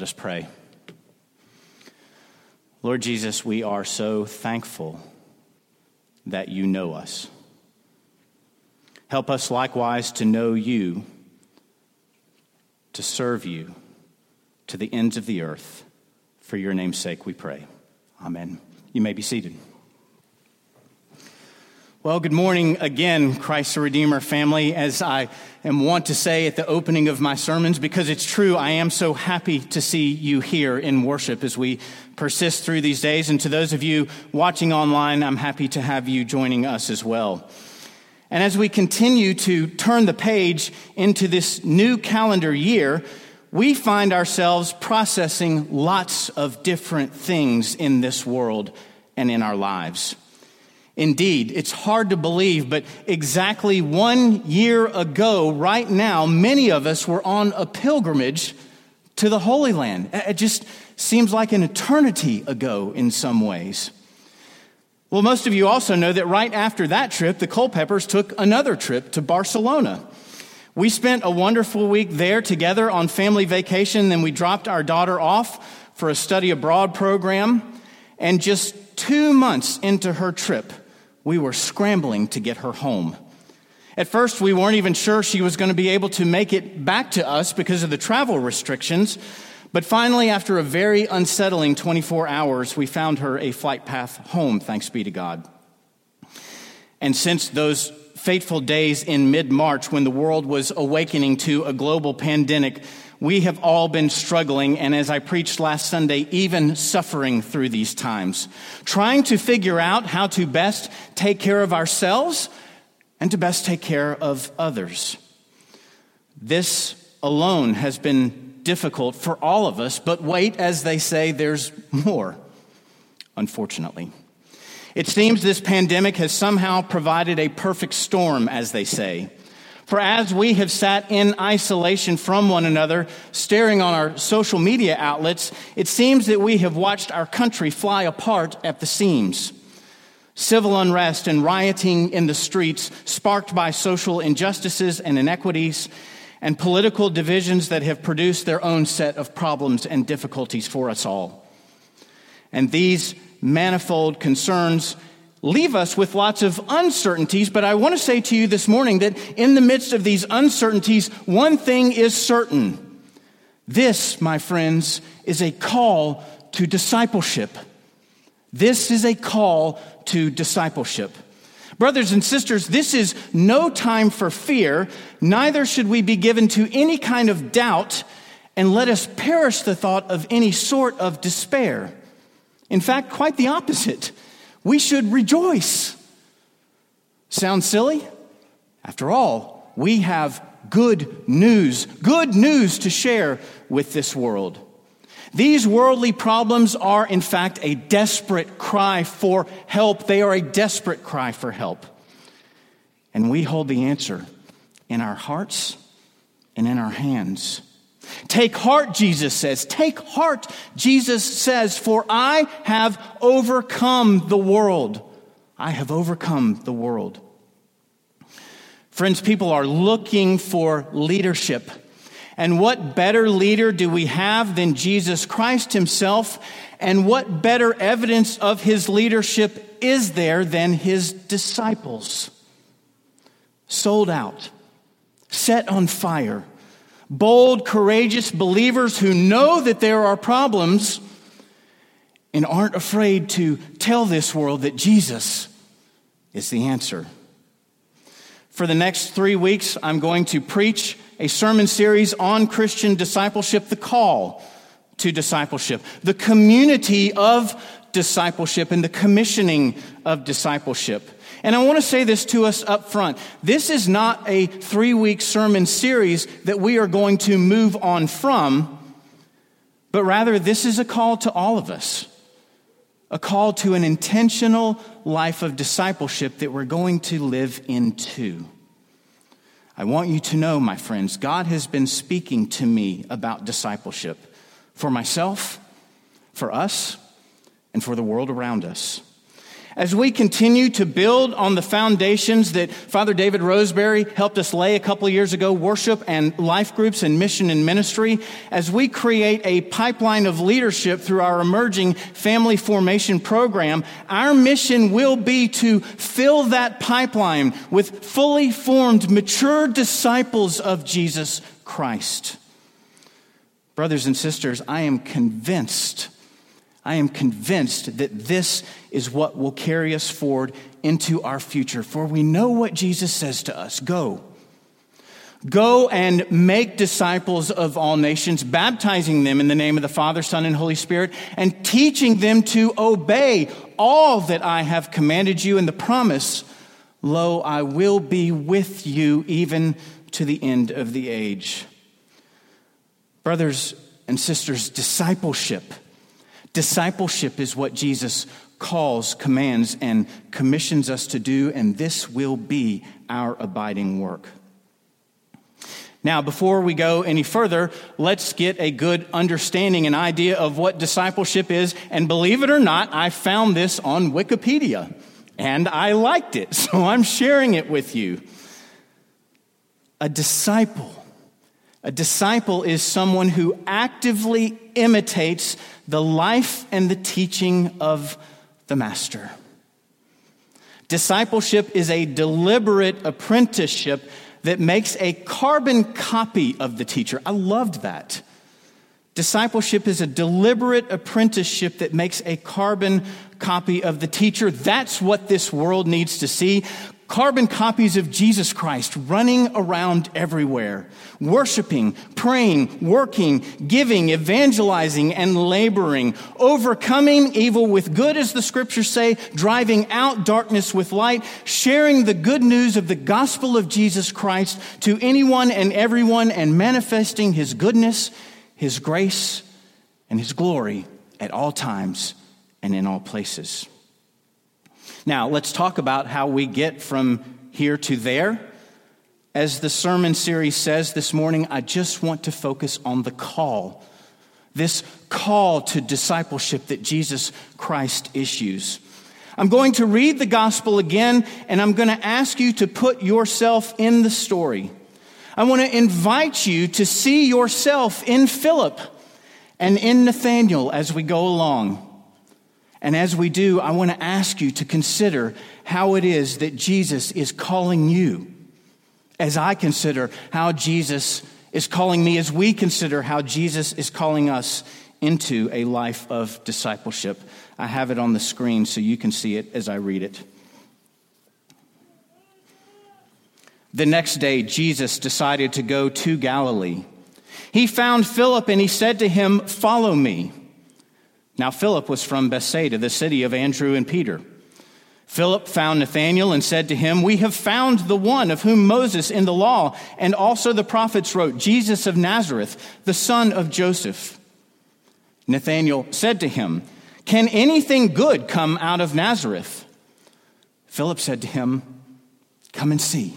Let us pray. Lord Jesus, we are so thankful that you know us. Help us likewise to know you, to serve you to the ends of the earth. For your name's sake, we pray. Amen. You may be seated. Well, good morning again, Christ the Redeemer family. As I am wont to say at the opening of my sermons, because it's true, I am so happy to see you here in worship as we persist through these days. And to those of you watching online, I'm happy to have you joining us as well. And as we continue to turn the page into this new calendar year, we find ourselves processing lots of different things in this world and in our lives. Indeed, it's hard to believe, but exactly one year ago, right now, many of us were on a pilgrimage to the Holy Land. It just seems like an eternity ago in some ways. Well, most of you also know that right after that trip, the Culpeppers took another trip to Barcelona. We spent a wonderful week there together on family vacation, then we dropped our daughter off for a study abroad program. And just two months into her trip, we were scrambling to get her home. At first, we weren't even sure she was going to be able to make it back to us because of the travel restrictions. But finally, after a very unsettling 24 hours, we found her a flight path home, thanks be to God. And since those fateful days in mid March when the world was awakening to a global pandemic, we have all been struggling, and as I preached last Sunday, even suffering through these times, trying to figure out how to best take care of ourselves and to best take care of others. This alone has been difficult for all of us, but wait, as they say, there's more, unfortunately. It seems this pandemic has somehow provided a perfect storm, as they say. For as we have sat in isolation from one another, staring on our social media outlets, it seems that we have watched our country fly apart at the seams. Civil unrest and rioting in the streets, sparked by social injustices and inequities, and political divisions that have produced their own set of problems and difficulties for us all. And these manifold concerns leave us with lots of uncertainties, but I want to say to you this morning that in the midst of these uncertainties, one thing is certain. This, my friends, is a call to discipleship. This is a call to discipleship. Brothers and sisters, this is no time for fear, neither should we be given to any kind of doubt, and let us perish the thought of any sort of despair. In fact, quite the opposite we should rejoice. Sound silly? After all, we have good news, good news to share with this world. These worldly problems are, in fact, a desperate cry for help. They are a desperate cry for help. And we hold the answer in our hearts and in our hands. Take heart, Jesus says. Take heart, Jesus says, for I have overcome the world. I have overcome the world. Friends, people are looking for leadership. And what better leader do we have than Jesus Christ himself? And what better evidence of his leadership is there than his disciples? Sold out, set on fire bold, courageous believers who know that there are problems and aren't afraid to tell this world that Jesus is the answer. For the next three weeks, I'm going to preach a sermon series on Christian discipleship, the call to discipleship, the community of discipleship, and the commissioning of discipleship. And I want to say this to us up front. This is not a three week sermon series that we are going to move on from, but rather this is a call to all of us. A call to an intentional life of discipleship that we're going to live into. I want you to know, my friends, God has been speaking to me about discipleship for myself, for us, and for the world around us. As we continue to build on the foundations that Father David Roseberry helped us lay a couple years ago, worship and life groups and mission and ministry, as we create a pipeline of leadership through our emerging family formation program, our mission will be to fill that pipeline with fully formed, mature disciples of Jesus Christ. Brothers and sisters, I am convinced I am convinced that this is what will carry us forward into our future. For we know what Jesus says to us go. Go and make disciples of all nations, baptizing them in the name of the Father, Son, and Holy Spirit, and teaching them to obey all that I have commanded you in the promise, Lo, I will be with you even to the end of the age. Brothers and sisters, discipleship Discipleship is what Jesus calls, commands, and commissions us to do, and this will be our abiding work. Now, before we go any further, let's get a good understanding and idea of what discipleship is. And believe it or not, I found this on Wikipedia and I liked it, so I'm sharing it with you. A disciple. A disciple is someone who actively imitates the life and the teaching of the master. Discipleship is a deliberate apprenticeship that makes a carbon copy of the teacher. I loved that. Discipleship is a deliberate apprenticeship that makes a carbon copy of the teacher. That's what this world needs to see carbon copies of Jesus Christ running around everywhere, worshiping, praying, working, giving, evangelizing, and laboring, overcoming evil with good, as the scriptures say, driving out darkness with light, sharing the good news of the gospel of Jesus Christ to anyone and everyone, and manifesting his goodness, his grace, and his glory at all times and in all places. Now, let's talk about how we get from here to there. As the sermon series says this morning, I just want to focus on the call. This call to discipleship that Jesus Christ issues. I'm going to read the gospel again, and I'm going to ask you to put yourself in the story. I want to invite you to see yourself in Philip and in Nathanael as we go along. And as we do, I want to ask you to consider how it is that Jesus is calling you, as I consider how Jesus is calling me, as we consider how Jesus is calling us into a life of discipleship. I have it on the screen so you can see it as I read it. The next day, Jesus decided to go to Galilee. He found Philip and he said to him, Follow me. Now, Philip was from Bethsaida, the city of Andrew and Peter. Philip found Nathanael and said to him, We have found the one of whom Moses in the law and also the prophets wrote, Jesus of Nazareth, the son of Joseph. Nathanael said to him, Can anything good come out of Nazareth? Philip said to him, Come and see.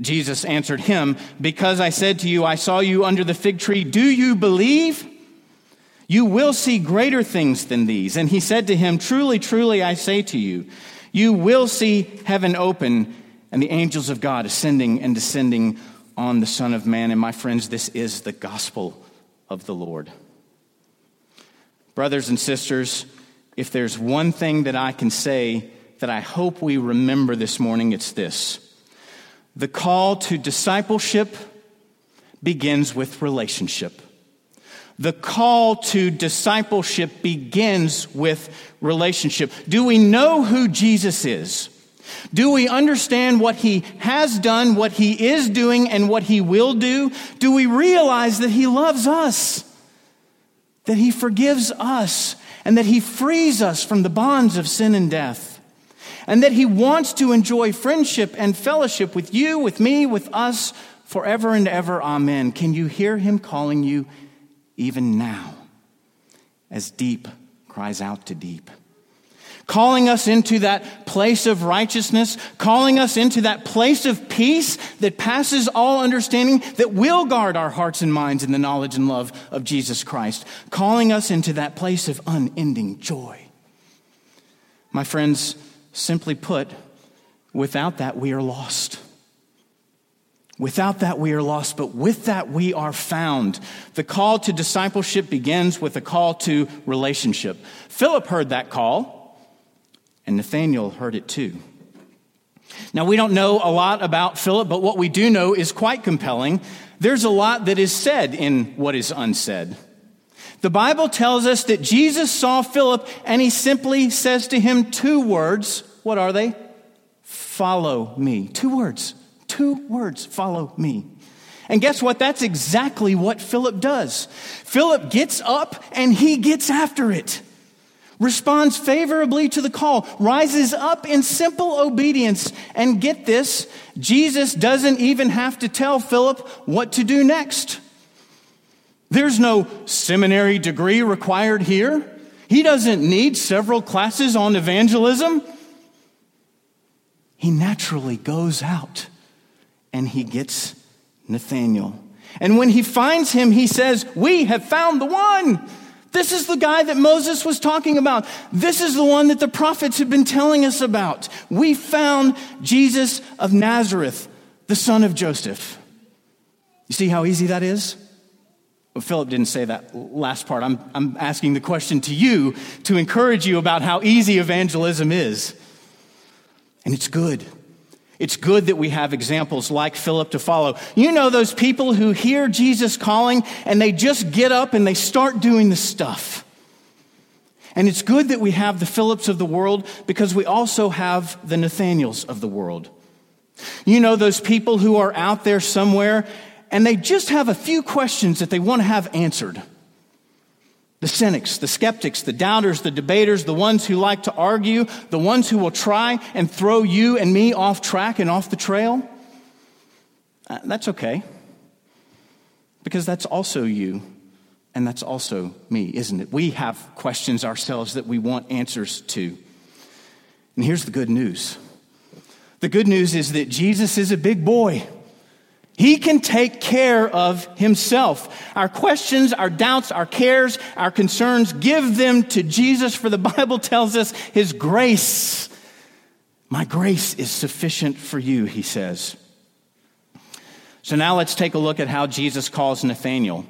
Jesus answered him, Because I said to you, I saw you under the fig tree, do you believe? You will see greater things than these. And he said to him, Truly, truly, I say to you, you will see heaven open and the angels of God ascending and descending on the Son of Man. And my friends, this is the gospel of the Lord. Brothers and sisters, if there's one thing that I can say that I hope we remember this morning, it's this. The call to discipleship begins with relationship. The call to discipleship begins with relationship. Do we know who Jesus is? Do we understand what he has done, what he is doing, and what he will do? Do we realize that he loves us, that he forgives us, and that he frees us from the bonds of sin and death? And that he wants to enjoy friendship and fellowship with you, with me, with us forever and ever. Amen. Can you hear him calling you even now as deep cries out to deep? calling us into that place of righteousness, calling us into that place of peace that passes all understanding, that will guard our hearts and minds in the knowledge and love of Jesus Christ, calling us into that place of unending joy. My friends, simply put, without that, we are lost. Without that, we are lost, but with that, we are found. The call to discipleship begins with a call to relationship. Philip heard that call and Nathanael heard it too. Now, we don't know a lot about Philip, but what we do know is quite compelling. There's a lot that is said in what is unsaid. The Bible tells us that Jesus saw Philip and he simply says to him two words. What are they? Follow me. Two words. Two words. Follow me. And guess what? That's exactly what Philip does. Philip gets up and he gets after it responds favorably to the call, rises up in simple obedience. And get this, Jesus doesn't even have to tell Philip what to do next. There's no seminary degree required here. He doesn't need several classes on evangelism. He naturally goes out and he gets Nathanael. And when he finds him, he says, We have found the one. This is the guy that Moses was talking about. This is the one that the prophets have been telling us about. We found Jesus of Nazareth, the son of Joseph. You see how easy that is? Philip didn't say that last part. I'm, I'm asking the question to you to encourage you about how easy evangelism is. And it's good. It's good that we have examples like Philip to follow. You know those people who hear Jesus calling and they just get up and they start doing the stuff. And it's good that we have the Philips of the world because we also have the Nathanaels of the world. You know those people who are out there somewhere and they just have a few questions that they want to have answered. The cynics, the skeptics, the doubters, the debaters, the ones who like to argue, the ones who will try and throw you and me off track and off the trail. Uh, that's okay. Because that's also you, and that's also me, isn't it? We have questions ourselves that we want answers to. And here's the good news the good news is that Jesus is a big boy. He can take care of himself. Our questions, our doubts, our cares, our concerns, give them to Jesus, for the Bible tells us his grace. My grace is sufficient for you, he says. So now let's take a look at how Jesus calls Nathanael.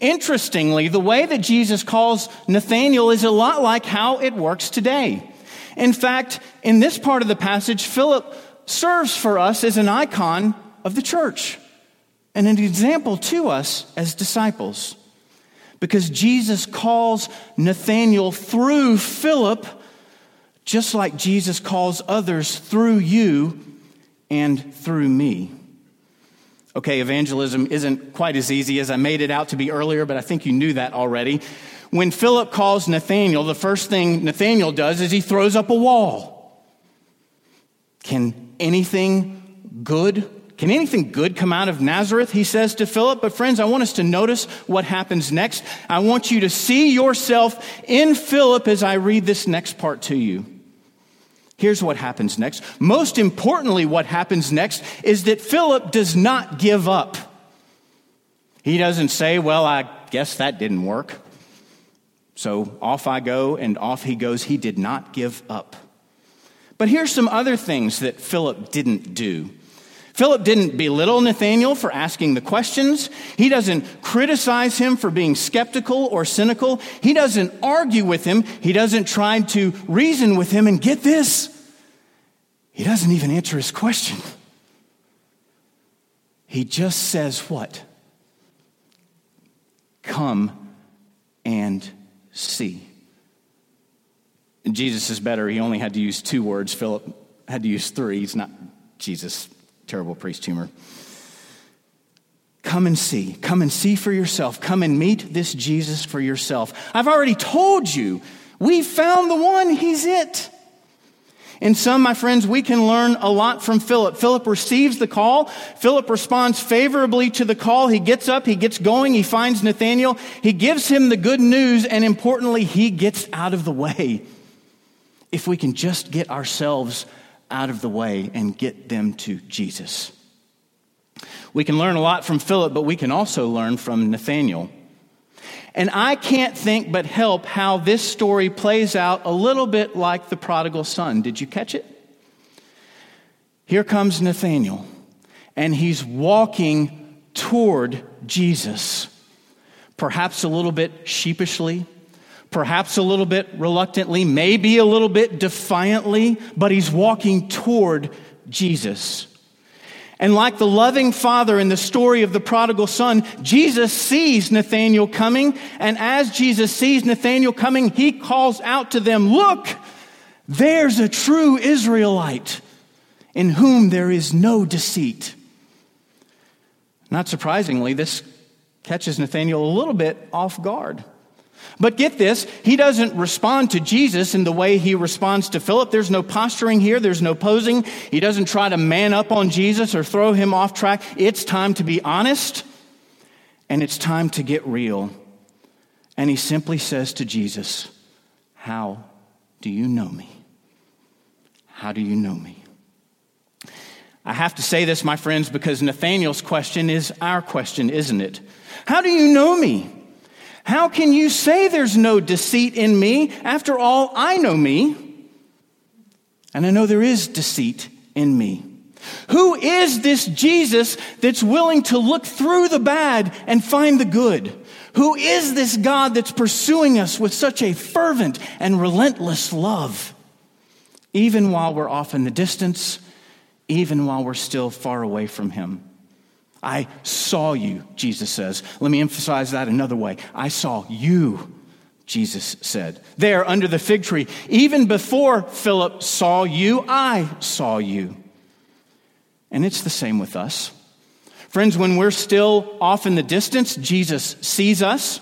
Interestingly, the way that Jesus calls Nathanael is a lot like how it works today. In fact, in this part of the passage, Philip serves for us as an icon of the church and an example to us as disciples. Because Jesus calls Nathanael through Philip, just like Jesus calls others through you and through me. Okay, evangelism isn't quite as easy as I made it out to be earlier, but I think you knew that already. When Philip calls Nathanael, the first thing Nathanael does is he throws up a wall. Can anything good can anything good come out of Nazareth? He says to Philip. But friends, I want us to notice what happens next. I want you to see yourself in Philip as I read this next part to you. Here's what happens next. Most importantly, what happens next is that Philip does not give up. He doesn't say, Well, I guess that didn't work. So off I go, and off he goes. He did not give up. But here's some other things that Philip didn't do. Philip didn't belittle Nathanael for asking the questions. He doesn't criticize him for being skeptical or cynical. He doesn't argue with him. He doesn't try to reason with him. And get this, he doesn't even answer his question. He just says, What? Come and see. Jesus is better. He only had to use two words. Philip had to use three. He's not Jesus terrible priest tumor. Come and see. Come and see for yourself. Come and meet this Jesus for yourself. I've already told you, we found the one, he's it. In sum, my friends, we can learn a lot from Philip. Philip receives the call. Philip responds favorably to the call. He gets up, he gets going, he finds Nathanael, he gives him the good news, and importantly, he gets out of the way. If we can just get ourselves out of the way and get them to Jesus. We can learn a lot from Philip, but we can also learn from Nathanael. And I can't think but help how this story plays out a little bit like the prodigal son. Did you catch it? Here comes Nathanael, and he's walking toward Jesus, perhaps a little bit sheepishly, perhaps a little bit reluctantly, maybe a little bit defiantly, but he's walking toward Jesus. And like the loving father in the story of the prodigal son, Jesus sees Nathanael coming. And as Jesus sees Nathanael coming, he calls out to them, Look, there's a true Israelite in whom there is no deceit. Not surprisingly, this catches Nathanael a little bit off guard. But get this, he doesn't respond to Jesus in the way he responds to Philip. There's no posturing here, there's no posing. He doesn't try to man up on Jesus or throw him off track. It's time to be honest and it's time to get real. And he simply says to Jesus, How do you know me? How do you know me? I have to say this, my friends, because Nathanael's question is our question, isn't it? How do you know me? How can you say there's no deceit in me? After all, I know me. And I know there is deceit in me. Who is this Jesus that's willing to look through the bad and find the good? Who is this God that's pursuing us with such a fervent and relentless love? Even while we're off in the distance, even while we're still far away from Him. I saw you, Jesus says. Let me emphasize that another way. I saw you, Jesus said. There under the fig tree, even before Philip saw you, I saw you. And it's the same with us. Friends, when we're still off in the distance, Jesus sees us.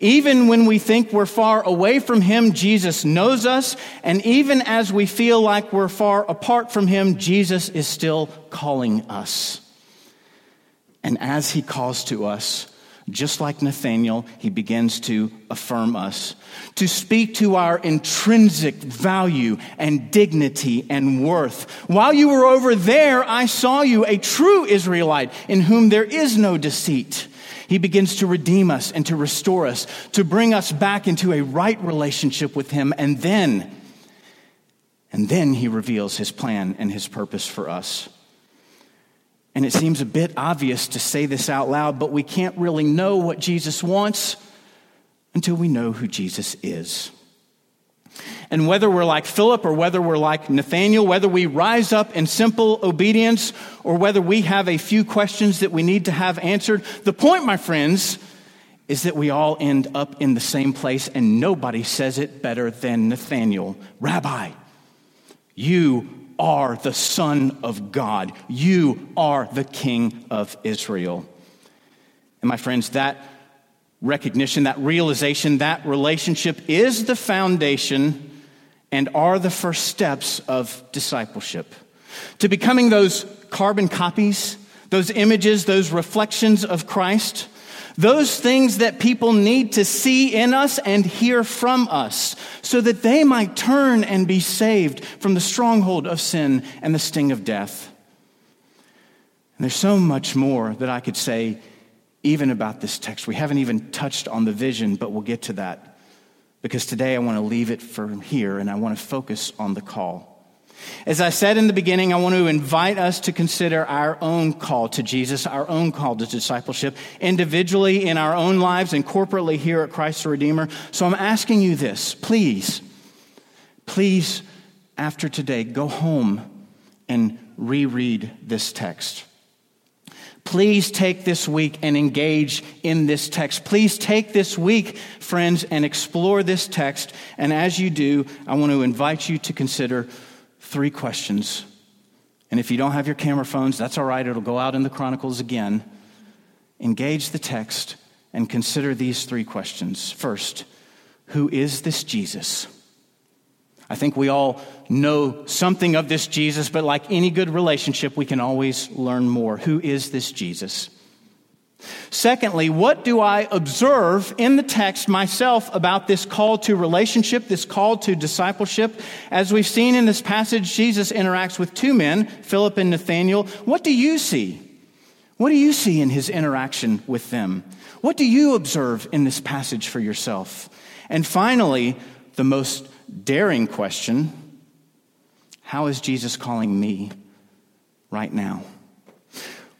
Even when we think we're far away from Him, Jesus knows us. And even as we feel like we're far apart from Him, Jesus is still calling us. And as he calls to us, just like Nathanael, he begins to affirm us, to speak to our intrinsic value and dignity and worth. While you were over there, I saw you, a true Israelite in whom there is no deceit. He begins to redeem us and to restore us, to bring us back into a right relationship with him. And then, and then he reveals his plan and his purpose for us. And it seems a bit obvious to say this out loud, but we can't really know what Jesus wants until we know who Jesus is. And whether we're like Philip or whether we're like Nathanael, whether we rise up in simple obedience or whether we have a few questions that we need to have answered, the point, my friends, is that we all end up in the same place and nobody says it better than Nathanael. Rabbi, you are the Son of God. You are the King of Israel. And my friends, that recognition, that realization, that relationship is the foundation and are the first steps of discipleship. To becoming those carbon copies, those images, those reflections of Christ those things that people need to see in us and hear from us so that they might turn and be saved from the stronghold of sin and the sting of death. And there's so much more that I could say even about this text. We haven't even touched on the vision, but we'll get to that because today I want to leave it from here and I want to focus on the call. As I said in the beginning, I want to invite us to consider our own call to Jesus, our own call to discipleship, individually in our own lives and corporately here at Christ the Redeemer. So I'm asking you this please, please, after today, go home and reread this text. Please take this week and engage in this text. Please take this week, friends, and explore this text. And as you do, I want to invite you to consider three questions. And if you don't have your camera phones, that's all right. It'll go out in the Chronicles again. Engage the text and consider these three questions. First, who is this Jesus? I think we all know something of this Jesus, but like any good relationship, we can always learn more. Who is this Jesus? Secondly, what do I observe in the text myself about this call to relationship, this call to discipleship? As we've seen in this passage, Jesus interacts with two men, Philip and Nathanael. What do you see? What do you see in his interaction with them? What do you observe in this passage for yourself? And finally, the most daring question How is Jesus calling me right now?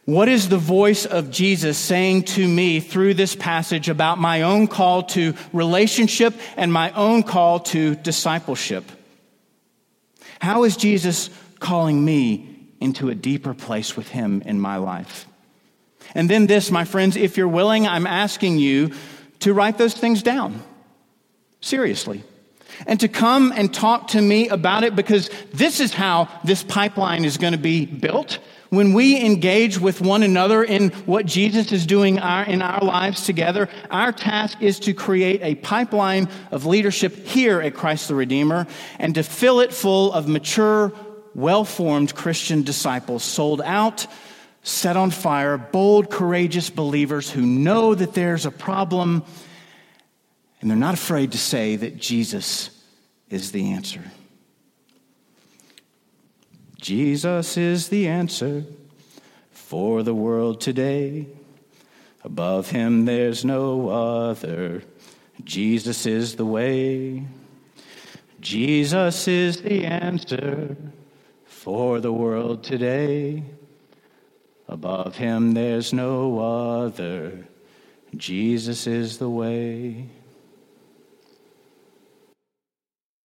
What is the voice of Jesus saying to me through this passage about my own call to relationship and my own call to discipleship? How is Jesus calling me into a deeper place with Him in my life? And then, this, my friends, if you're willing, I'm asking you to write those things down. Seriously. And to come and talk to me about it because this is how this pipeline is going to be built. When we engage with one another in what Jesus is doing our, in our lives together, our task is to create a pipeline of leadership here at Christ the Redeemer and to fill it full of mature, well formed Christian disciples, sold out, set on fire, bold, courageous believers who know that there's a problem and they're not afraid to say that Jesus is the answer. Jesus is the answer for the world today. Above him there's no other. Jesus is the way. Jesus is the answer for the world today. Above him there's no other. Jesus is the way.